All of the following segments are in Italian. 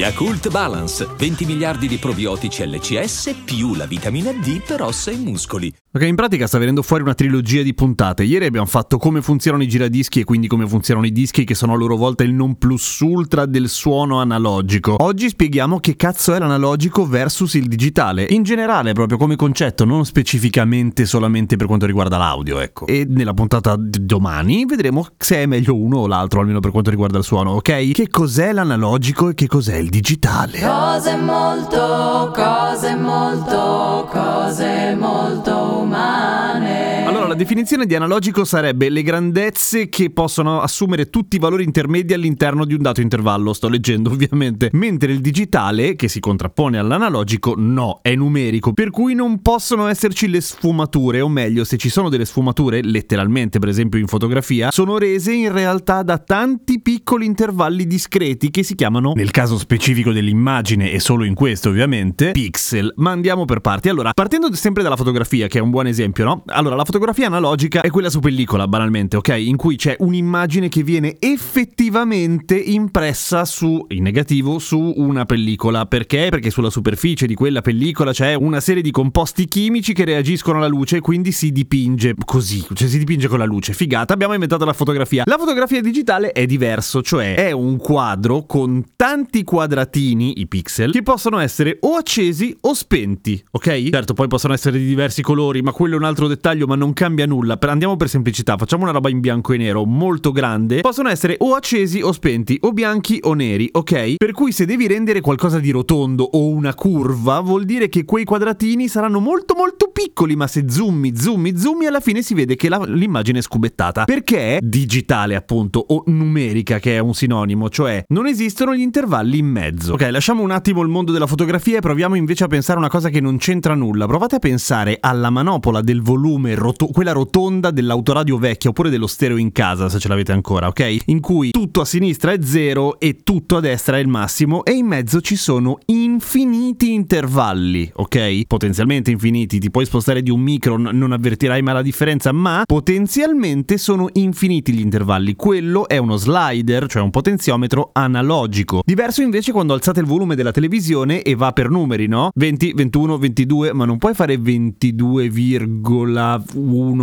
Yakult Balance, 20 miliardi di probiotici LCS più la vitamina D per ossa e muscoli. Ok, in pratica sta venendo fuori una trilogia di puntate. Ieri abbiamo fatto come funzionano i giradischi e quindi come funzionano i dischi che sono a loro volta il non plus ultra del suono analogico. Oggi spieghiamo che cazzo è l'analogico versus il digitale, in generale proprio come concetto, non specificamente solamente per quanto riguarda l'audio, ecco. E nella puntata di domani vedremo se è meglio uno o l'altro, almeno per quanto riguarda il suono, ok? Che cos'è l'analogico e che cos'è il digitale? Cose molto, cose molto, definizione di analogico sarebbe le grandezze che possono assumere tutti i valori intermedi all'interno di un dato intervallo, sto leggendo ovviamente, mentre il digitale, che si contrappone all'analogico, no, è numerico, per cui non possono esserci le sfumature, o meglio, se ci sono delle sfumature, letteralmente per esempio in fotografia, sono rese in realtà da tanti piccoli intervalli discreti che si chiamano, nel caso specifico dell'immagine e solo in questo ovviamente, pixel. Ma andiamo per parti. Allora, partendo sempre dalla fotografia, che è un buon esempio, no? Allora, la fotografia analogica è quella su pellicola, banalmente, ok? In cui c'è un'immagine che viene effettivamente impressa su, in negativo, su una pellicola. Perché? Perché sulla superficie di quella pellicola c'è una serie di composti chimici che reagiscono alla luce e quindi si dipinge così, cioè si dipinge con la luce. Figata, abbiamo inventato la fotografia. La fotografia digitale è diverso, cioè è un quadro con tanti quadratini, i pixel, che possono essere o accesi o spenti, ok? Certo, poi possono essere di diversi colori, ma quello è un altro dettaglio, ma non cambia nulla. Per- andiamo per semplicità, facciamo una roba in bianco e nero molto grande. Possono essere o accesi o spenti, o bianchi o neri, ok? Per cui se devi rendere qualcosa di rotondo o una curva, vuol dire che quei quadratini saranno molto molto piccoli, ma se zoomi, zoomi, zoomi, alla fine si vede che la- l'immagine è scubettata. Perché è digitale, appunto, o numerica, che è un sinonimo, cioè non esistono gli intervalli in mezzo. Ok, lasciamo un attimo il mondo della fotografia e proviamo invece a pensare a una cosa che non c'entra nulla. Provate a pensare alla manopola del volume, roto- quella rotonda dell'autoradio vecchia oppure dello stereo in casa, se ce l'avete ancora, ok? In cui tutto a sinistra è zero e tutto a destra è il massimo e in mezzo ci sono infiniti intervalli, ok? Potenzialmente infiniti, ti puoi spostare di un micron, non avvertirai mai la differenza, ma potenzialmente sono infiniti gli intervalli. Quello è uno slider, cioè un potenziometro analogico. Diverso invece quando alzate il volume della televisione e va per numeri, no? 20, 21, 22, ma non puoi fare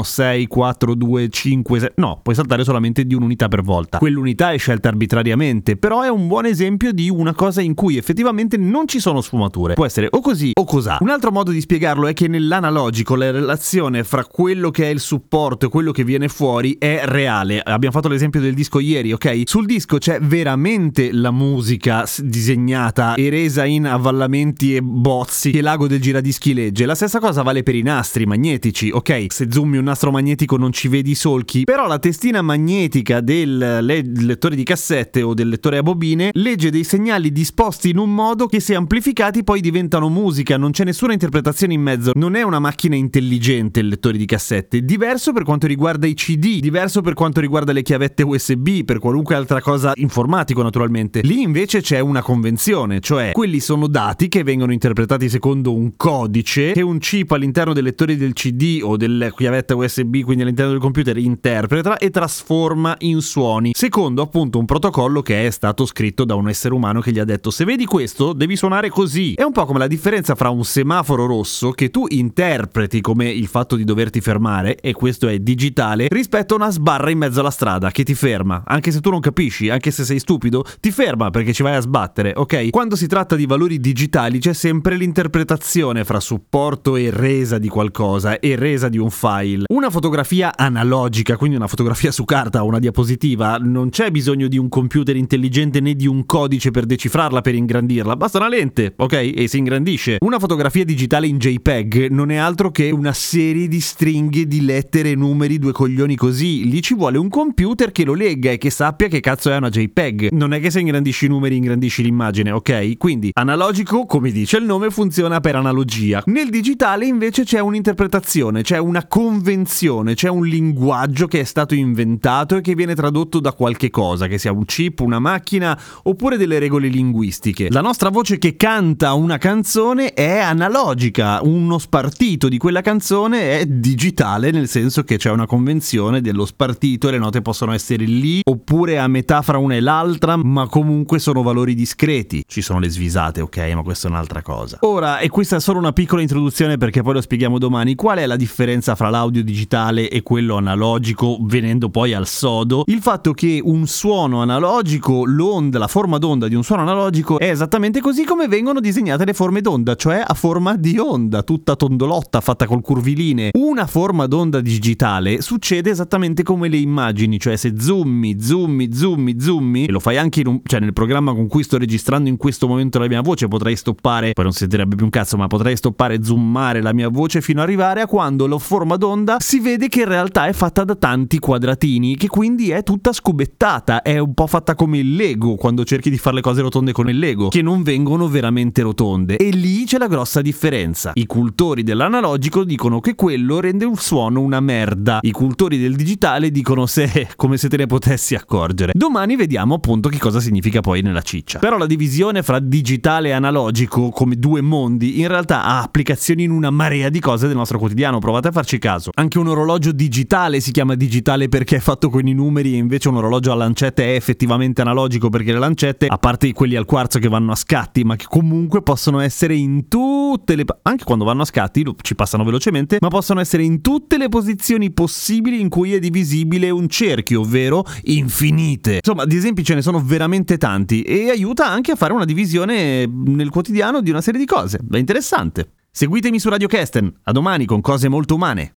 22,164256, no, puoi saltare solamente di un'unità per volta. Quell'unità è scelta arbitrariamente, però è un buon esempio di una cosa in cui effettivamente non ci sono sfumature. Può essere o così o cos'ha. Un altro modo di spiegarlo è che nell'analogico la relazione fra quello che è il supporto e quello che viene fuori è reale. Abbiamo fatto l'esempio del disco ieri, ok? Sul disco c'è veramente la musica disegnata e resa in avvallamenti e bozzi che l'ago del giradischi legge. La stessa cosa vale per i nastri magnetici, ok? Se zoomi un nastro magnetico non ci vedi i solchi, però la testina magnetica del le- lettore di cassette o del lettore a bobine legge dei segnali disposti in un modo che se amplificati poi diventano musica, non c'è nessuna interpretazione in mezzo, non è una macchina intelligente il lettore di cassette, diverso per quanto riguarda i CD, diverso per quanto riguarda le chiavette USB, per qualunque altra cosa informatico naturalmente. Lì invece c'è una convenzione, cioè quelli sono dati che vengono interpretati secondo un codice che un chip all'interno dei lettori del CD o della chiavetta USB, quindi all'interno del computer, interpreta e trasforma in suoni, secondo appunto un protocollo che è stato scritto da un essere umano che gli ha detto se vedi questo devi suonare così. È un po' come la differenza fra un semaforo rosso che tu interpreti come il fatto di doverti fermare, e questo è digitale, rispetto a una sbarra in mezzo alla strada che ti ferma, anche se tu non capisci, anche se sei stupido, ti ferma perché ci vai a sbattere, ok? Quando si tratta di valori digitali c'è sempre l'interpretazione fra supporto e resa di qualcosa e resa di un file. Una fotografia analogica, quindi una fotografia su carta o una diapositiva, non c'è bisogno di un computer intelligente né di un codice per decifrarla, per ingrandirla, basta una lente, ok? E si ingrandisce. Una fotografia digitale in JPEG non è altro che una serie di stringhe di lettere numeri, due coglioni così. Lì ci vuole un computer che lo legga e che sappia che cazzo è una JPEG. Non è che se ingrandisci i numeri ingrandisci l'immagine, ok? Quindi analogico, come dice il nome, funziona per analogia. Nel digitale invece c'è un'interpretazione, c'è una convenzione, c'è un linguaggio che è stato inventato e che viene tradotto da qualche cosa, che sia un chip, una macchina oppure delle regole linguistiche. La nostra voce che canta una canzone è analogica, uno spartito di quella canzone è digitale, nel senso che c'è una convenzione dello spartito e le note possono essere lì oppure a metà fra una e l'altra, ma comunque sono valori discreti. Ci sono le svisate, ok, ma questa è un'altra cosa. Ora, e questa è solo una piccola introduzione perché poi lo spieghiamo domani, qual è la differenza fra l'audio digitale e quello analogico, venendo poi al sodo? Il fatto che un suono analogico, l'onda, la forma d'onda di un suono analogico è esattamente così come vengono disegnate le forme d'onda, cioè a forma di onda, tutta tondolotta, fatta col curviline. Una forma d'onda digitale succede esattamente come le immagini, cioè se zoomi, zoomi, zoomi, zoomi, e lo fai anche un, cioè nel programma con cui sto registrando in questo momento la mia voce, potrei stoppare, poi non sentirebbe più un cazzo, ma potrei stoppare zoomare la mia voce fino ad arrivare a quando la forma d'onda si vede che in realtà è fatta da tanti quadratini, che quindi è tutta scubettata, è un po' fatta come il Lego, quando cerchi di fare le cose rotonde con il Lego, che non vengono veramente rotonde. E lì c'è la grossa differenza. I cultori dell'analogico dicono che quello rende il suono una merda. I cultori del digitale dicono se come se te ne potessi accorgere. Domani vediamo appunto che cosa significa poi nella ciccia. Però la divisione fra digitale e analogico come due mondi in realtà ha applicazioni in una marea di cose del nostro quotidiano, provate a farci caso. Anche un orologio digitale si chiama digitale perché è fatto con i numeri e invece un orologio a lancette è effettivamente analogico perché le lancette, a parte quelli al quarzo che vanno a scatti, ma che comunque possono essere in tutte le... anche quando vanno a scatti ci passano velocemente, ma possono essere in tutte le posizioni possibili in cui è divisibile un cerchio, ovvero infinite. Insomma, di esempi ce ne sono veramente tanti e aiuta anche a fare una divisione nel quotidiano di una serie di cose. È interessante. Seguitemi su Radio Kesten. A domani con cose molto umane.